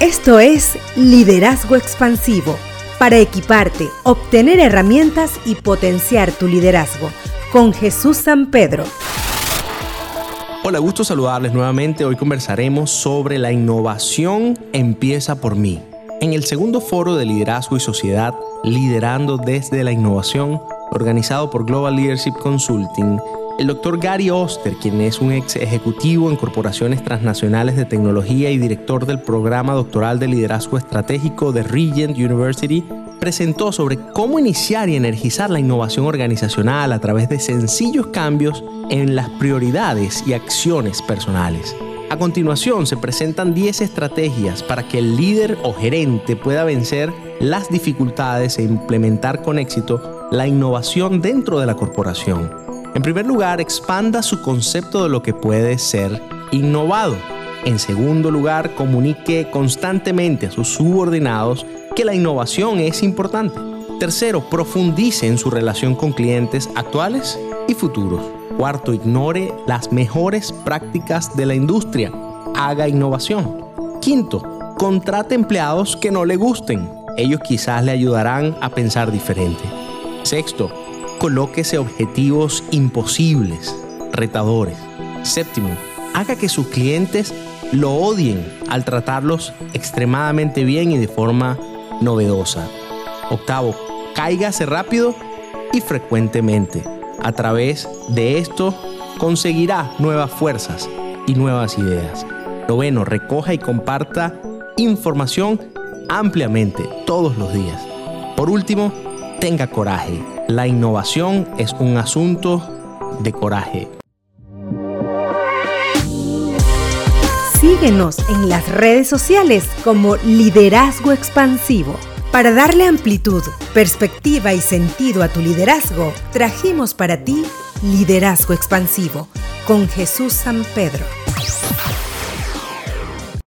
Esto es Liderazgo Expansivo, para equiparte, obtener herramientas y potenciar tu liderazgo, con Jesús San Pedro. Hola, gusto saludarles nuevamente. Hoy conversaremos sobre la innovación empieza por mí. En el segundo foro de liderazgo y sociedad, Liderando desde la Innovación, organizado por Global Leadership Consulting, el doctor Gary Oster, quien es un ex ejecutivo en corporaciones transnacionales de tecnología y director del programa doctoral de liderazgo estratégico de Regent University, presentó sobre cómo iniciar y energizar la innovación organizacional a través de sencillos cambios en las prioridades y acciones personales. A continuación se presentan 10 estrategias para que el líder o gerente pueda vencer las dificultades e implementar con éxito la innovación dentro de la corporación. En primer lugar, expanda su concepto de lo que puede ser innovado. En segundo lugar, comunique constantemente a sus subordinados que la innovación es importante. Tercero, profundice en su relación con clientes actuales y futuros. Cuarto, ignore las mejores prácticas de la industria. Haga innovación. Quinto, contrate empleados que no le gusten. Ellos quizás le ayudarán a pensar diferente. Sexto, colóquese objetivos imposibles, retadores. Séptimo, haga que sus clientes lo odien al tratarlos extremadamente bien y de forma novedosa. Octavo, cáigase rápido y frecuentemente. A través de esto conseguirá nuevas fuerzas y nuevas ideas. Noveno, recoja y comparta información ampliamente todos los días. Por último, tenga coraje la innovación es un asunto de coraje. Síguenos en las redes sociales como Liderazgo Expansivo. Para darle amplitud, perspectiva y sentido a tu liderazgo, trajimos para ti Liderazgo Expansivo con Jesús San Pedro.